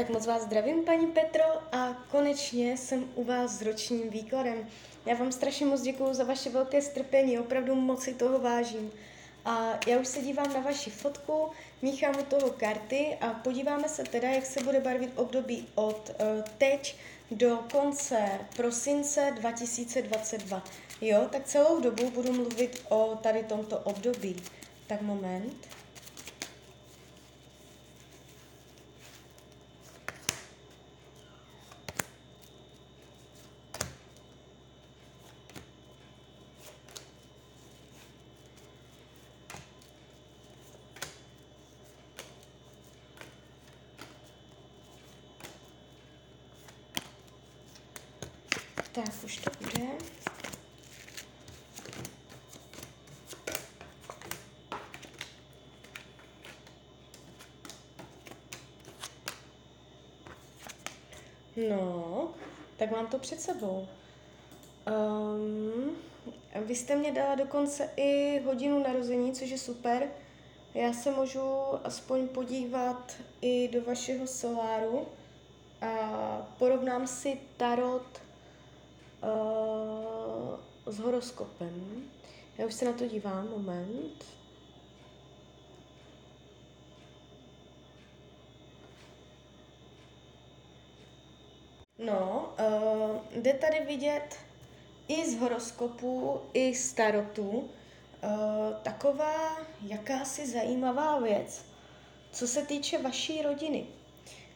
Tak moc vás zdravím, paní Petro, a konečně jsem u vás s ročním výkladem. Já vám strašně moc děkuji za vaše velké strpení, opravdu moc si toho vážím. A já už se dívám na vaši fotku, míchám u toho karty a podíváme se teda, jak se bude barvit období od uh, teď do konce prosince 2022. Jo, tak celou dobu budu mluvit o tady tomto období. Tak moment. Tak už to bude. No, tak mám to před sebou. Um, vy jste mě dala dokonce i hodinu narození, což je super. Já se můžu aspoň podívat i do vašeho soláru a porovnám si tarot uh, s horoskopem. Já už se na to dívám, moment. No, uh, jde tady vidět i z horoskopu, i z tarotu uh, taková jakási zajímavá věc, co se týče vaší rodiny,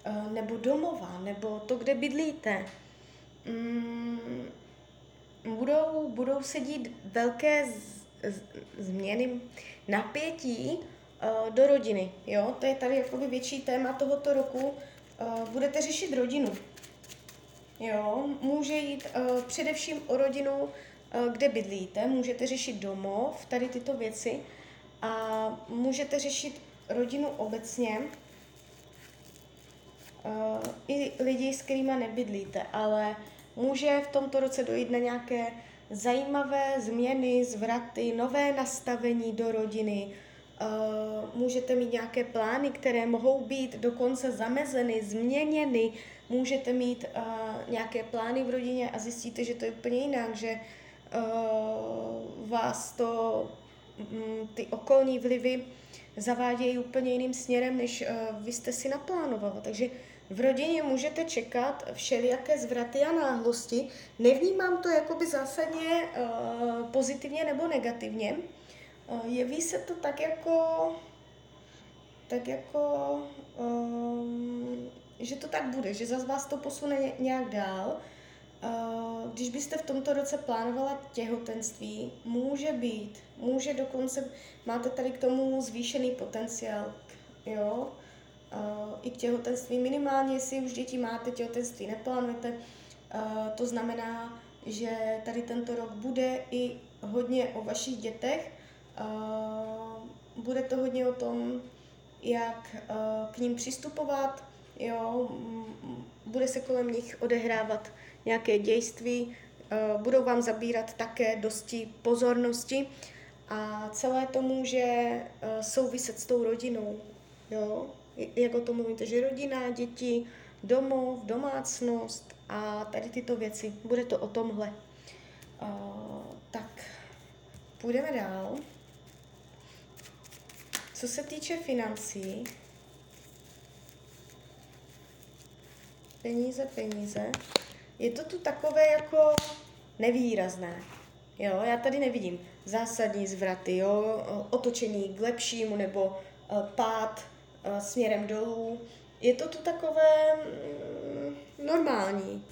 uh, nebo domova, nebo to, kde bydlíte. Mm, budou, budou se dít velké z, z, změny napětí uh, do rodiny. Jo? To je tady jakoby větší téma tohoto roku. Uh, budete řešit rodinu. Jo, může jít uh, především o rodinu, uh, kde bydlíte, můžete řešit domov, tady tyto věci a můžete řešit rodinu obecně, uh, i lidi, s kterými nebydlíte, ale může v tomto roce dojít na nějaké zajímavé změny, zvraty, nové nastavení do rodiny, Uh, můžete mít nějaké plány, které mohou být dokonce zamezeny, změněny, můžete mít uh, nějaké plány v rodině a zjistíte, že to je úplně jinak, že uh, vás to, um, ty okolní vlivy zavádějí úplně jiným směrem, než uh, vy jste si naplánovala. Takže v rodině můžete čekat všelijaké zvraty a náhlosti. Nevnímám to jakoby zásadně uh, pozitivně nebo negativně. Uh, jeví se to tak jako, tak jako že to tak bude, že za vás to posune nějak dál. Když byste v tomto roce plánovala těhotenství, může být, může dokonce, máte tady k tomu zvýšený potenciál, jo, i k těhotenství. Minimálně, jestli už děti máte, těhotenství neplánujete, to znamená, že tady tento rok bude i hodně o vašich dětech, bude to hodně o tom, jak k ním přistupovat, jo, bude se kolem nich odehrávat nějaké dějství, eh, budou vám zabírat také dosti pozornosti a celé to může eh, souviset s tou rodinou, jo, jak o tom mluvíte, že rodina, děti, domov, domácnost a tady tyto věci. Bude to o tomhle. Uh, tak, půjdeme dál. Co se týče financí, peníze, peníze. Je to tu takové jako nevýrazné. Jo, já tady nevidím zásadní zvraty, jo, otočení k lepšímu nebo uh, pád uh, směrem dolů. Je to tu takové mm, normální.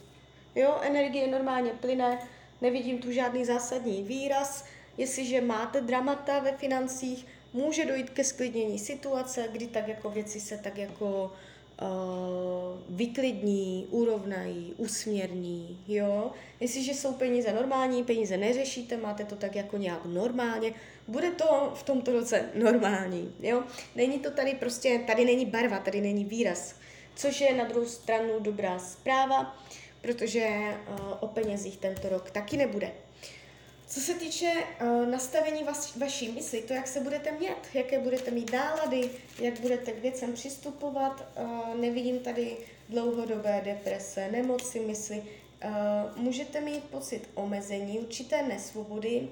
Jo, energie normálně plyne, nevidím tu žádný zásadní výraz. Jestliže máte dramata ve financích, může dojít ke sklidnění situace, kdy tak jako věci se tak jako vyklidní, urovnají, usměrní, jo. Jestliže jsou peníze normální, peníze neřešíte, máte to tak jako nějak normálně, bude to v tomto roce normální, jo. Není to tady prostě, tady není barva, tady není výraz, což je na druhou stranu dobrá zpráva, protože uh, o penězích tento rok taky nebude. Co se týče uh, nastavení vaš, vaší mysli, to, jak se budete mět, jaké budete mít nálady, jak budete k věcem přistupovat, uh, nevidím tady dlouhodobé deprese, nemoci mysli, uh, můžete mít pocit omezení, určité nesvobody,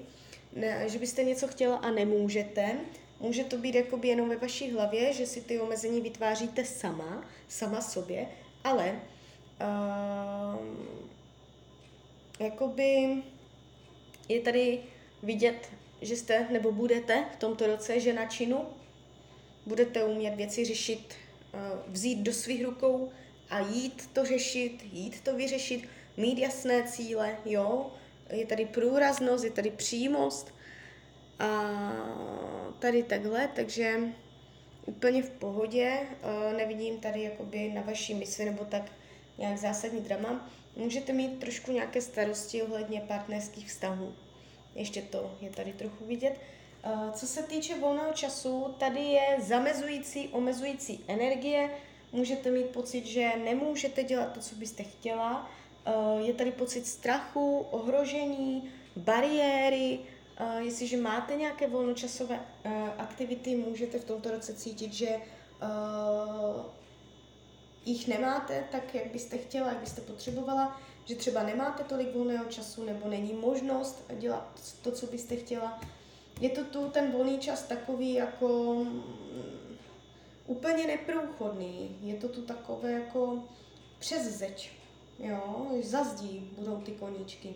ne, že byste něco chtěla a nemůžete. Může to být jakoby jenom ve vaší hlavě, že si ty omezení vytváříte sama, sama sobě, ale uh, jakoby je tady vidět, že jste nebo budete v tomto roce žena činu, budete umět věci řešit, uh, vzít do svých rukou a jít to řešit, jít to vyřešit, mít jasné cíle, jo, je tady průraznost, je tady přímost a tady takhle, takže úplně v pohodě, uh, nevidím tady jakoby na vaší mysli nebo tak nějak zásadní drama. Můžete mít trošku nějaké starosti ohledně partnerských vztahů. Ještě to je tady trochu vidět. Uh, co se týče volného času, tady je zamezující, omezující energie. Můžete mít pocit, že nemůžete dělat to, co byste chtěla. Uh, je tady pocit strachu, ohrožení, bariéry, Uh, jestliže máte nějaké volnočasové aktivity, můžete v tomto roce cítit, že jich nemáte tak, jak byste chtěla, jak byste potřebovala, že třeba nemáte tolik volného času nebo není možnost dělat to, co byste chtěla. Je to tu ten volný čas takový jako um, úplně neprůchodný. Je to tu takové jako přes zeď. Jo, za zdí budou ty koníčky.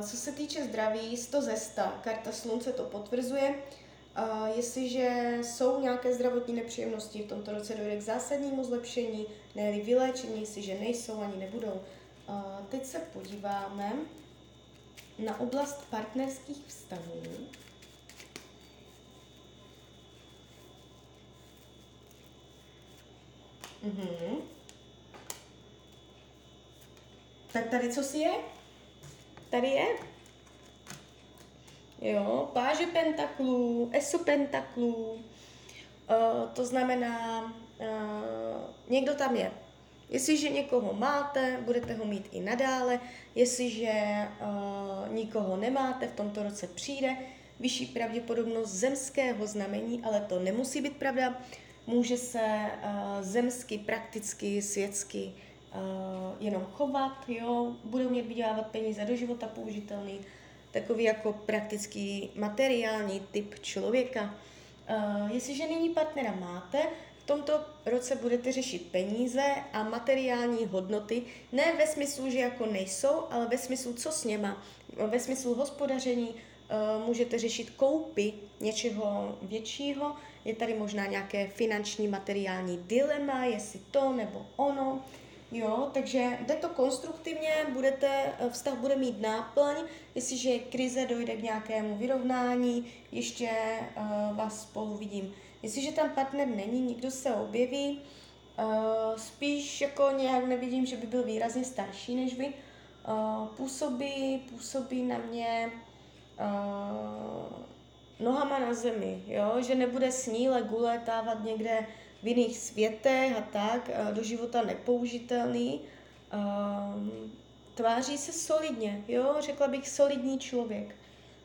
Co se týče zdraví, 100 ze 100, karta slunce to potvrzuje. Jestliže jsou nějaké zdravotní nepříjemnosti, v tomto roce dojde k zásadnímu zlepšení, ne vyléčení, jestliže nejsou ani nebudou. Teď se podíváme na oblast partnerských vztahů. Mhm. Tak tady co si je? tady je. Jo, páže pentaklů, esu pentaklů, uh, to znamená, uh, někdo tam je. Jestliže někoho máte, budete ho mít i nadále. Jestliže uh, nikoho nemáte, v tomto roce přijde vyšší pravděpodobnost zemského znamení, ale to nemusí být pravda. Může se zemsky, prakticky, světsky jenom chovat, jo, budou mít vydělávat peníze do života použitelný, takový jako praktický materiální typ člověka. Uh, jestliže nyní partnera máte, v tomto roce budete řešit peníze a materiální hodnoty, ne ve smyslu, že jako nejsou, ale ve smyslu, co s něma, ve smyslu hospodaření, uh, můžete řešit koupy něčeho většího, je tady možná nějaké finanční materiální dilema, jestli to nebo ono, Jo, takže jde to konstruktivně, budete, eh, vztah bude mít náplň, jestliže krize dojde k nějakému vyrovnání, ještě uh, vás spolu vidím. Jestliže tam partner není, nikdo se objeví, uh, spíš jako nějak nevidím, že by byl výrazně starší než vy, uh, působí, působí na mě uh, nohama na zemi, jo, že nebude sníle guletávat někde v jiných světech a tak, do života nepoužitelný. Tváří se solidně, jo, řekla bych solidní člověk.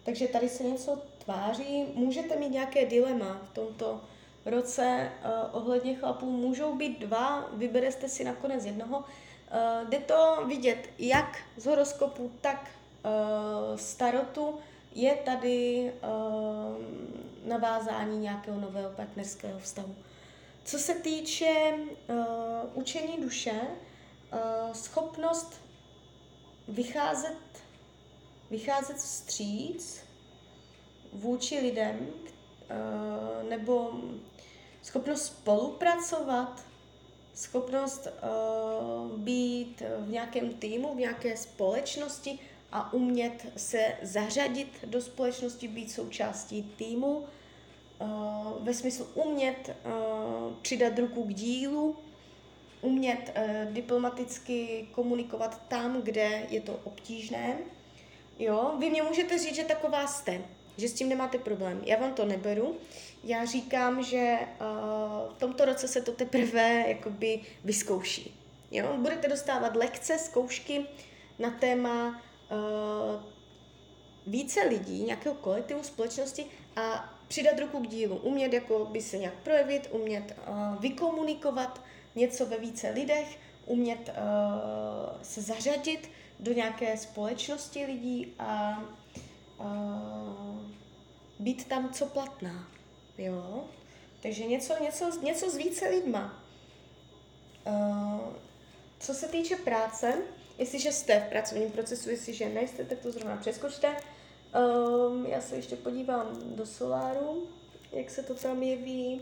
Takže tady se něco tváří, můžete mít nějaké dilema v tomto roce uh, ohledně chlapů. Můžou být dva, vyberete si nakonec jednoho. Uh, jde to vidět jak z horoskopu, tak uh, starotu. Je tady uh, navázání nějakého nového partnerského vztahu. Co se týče uh, učení duše, uh, schopnost vycházet, vycházet vstříc vůči lidem, uh, nebo schopnost spolupracovat, schopnost uh, být v nějakém týmu, v nějaké společnosti a umět se zařadit do společnosti, být součástí týmu, ve smyslu umět uh, přidat ruku k dílu, umět uh, diplomaticky komunikovat tam, kde je to obtížné. Jo, vy mě můžete říct, že taková jste, že s tím nemáte problém. Já vám to neberu. Já říkám, že uh, v tomto roce se to teprve jakoby vyzkouší. Jo? Budete dostávat lekce, zkoušky na téma uh, více lidí, nějakého kolektivu, společnosti a přidat ruku k dílu, umět jako by se nějak projevit, umět uh, vykomunikovat něco ve více lidech, umět uh, se zařadit do nějaké společnosti lidí a uh, být tam co platná. Jo? Takže něco, něco, něco s více lidma. Uh, co se týče práce, jestliže jste v pracovním procesu, jestliže nejste, tak to zrovna přeskočte. Um, já se ještě podívám do soláru, jak se to tam jeví.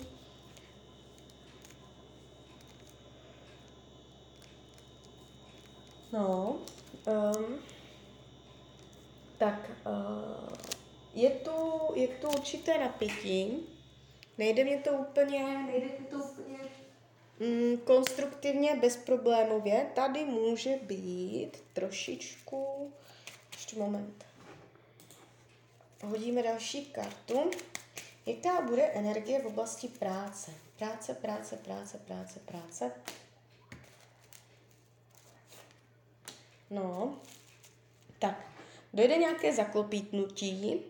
No, um, tak uh, je, tu, je tu určité napětí. Nejde mě to úplně, nejde mě to úplně mm, konstruktivně, bezproblémově. Tady může být trošičku, ještě moment, hodíme další kartu. Jaká bude energie v oblasti práce? Práce, práce, práce, práce, práce. No, tak, dojde nějaké zaklopítnutí,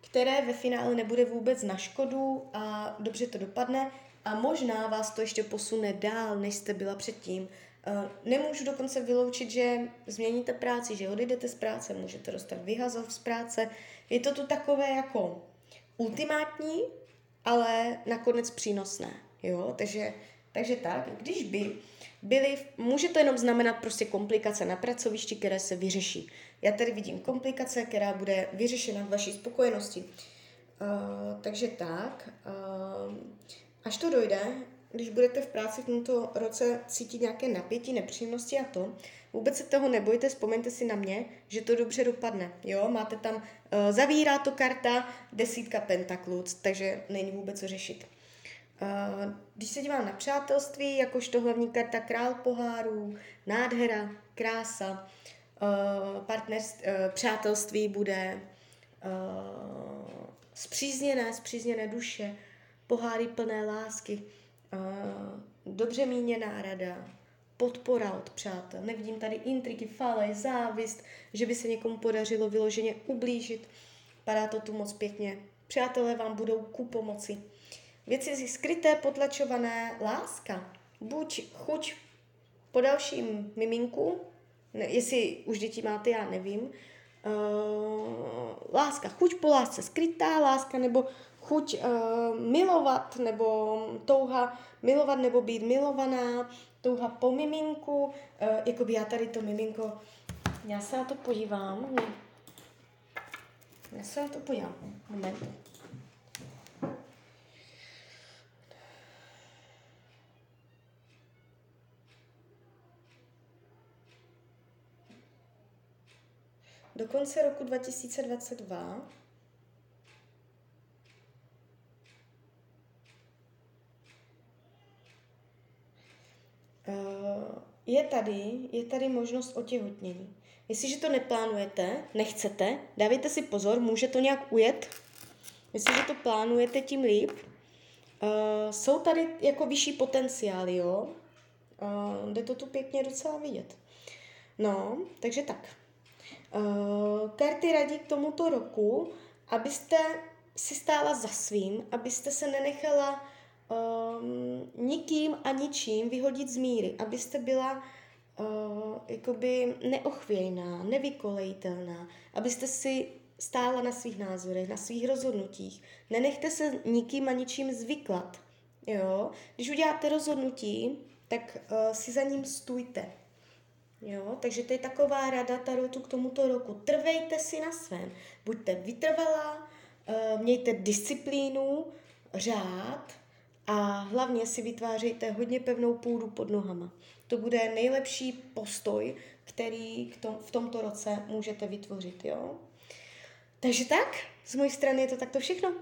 které ve finále nebude vůbec na škodu a dobře to dopadne a možná vás to ještě posune dál, než jste byla předtím. Eh, nemůžu dokonce vyloučit, že změníte práci, že odejdete z práce, můžete dostat vyhazov z práce. Je to tu takové jako ultimátní, ale nakonec přínosné. Jo? Takže, takže tak, když by byly, může to jenom znamenat prostě komplikace na pracovišti, které se vyřeší. Já tady vidím komplikace, která bude vyřešena v vaší spokojenosti. Uh, takže tak, uh, až to dojde, když budete v práci v tomto roce cítit nějaké napětí, nepříjemnosti a to, vůbec se toho nebojte, vzpomeňte si na mě, že to dobře dopadne. Jo, máte tam, uh, zavírá to karta desítka pentaklů, takže není vůbec co řešit. Uh, když se dívám na přátelství, jakožto hlavní karta král pohárů, nádhera, krása, uh, partnerství, přátelství bude uh, zpřízněné, zpřízněné duše, poháry plné lásky, dobře míněná rada, podpora od přátel. Nevidím tady intriky, fále, závist, že by se někomu podařilo vyloženě ublížit. Padá to tu moc pěkně. Přátelé vám budou ku pomoci. Věci skryté, potlačované, láska. Buď chuť po dalším miminku, ne, jestli už děti máte, já nevím. Uh, láska, chuť po lásce, skrytá láska, nebo chuť uh, milovat, nebo touha milovat, nebo být milovaná, touha po miminku. Uh, jakoby já tady to miminko, já se na to podívám. Já se na to podívám. Moment. Do konce roku 2022 je tady, je tady možnost otěhotnění. Jestliže to neplánujete, nechcete, dávejte si pozor, může to nějak ujet. Jestliže to plánujete, tím líp. Uh, jsou tady jako vyšší potenciály, jo? Uh, jde to tu pěkně docela vidět. No, takže tak. Uh, karty radí k tomuto roku, abyste si stála za svým, abyste se nenechala um, nikým a ničím vyhodit z míry, abyste byla uh, jakoby neochvějná, nevykolejitelná, abyste si stála na svých názorech, na svých rozhodnutích. Nenechte se nikým a ničím zvyklat. Jo? Když uděláte rozhodnutí, tak uh, si za ním stůjte. Jo, takže to je taková rada Tarotu k tomuto roku. Trvejte si na svém. Buďte vytrvalá, eh, mějte disciplínu, řád a hlavně si vytvářejte hodně pevnou půdu pod nohama. To bude nejlepší postoj, který v tomto roce můžete vytvořit. Jo? Takže tak, z mojí strany je to takto všechno.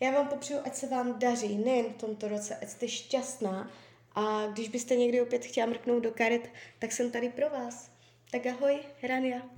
Já vám popřeju, ať se vám daří nejen v tomto roce, ať jste šťastná, a když byste někdy opět chtěla mrknout do karet, tak jsem tady pro vás. Tak ahoj, Rania.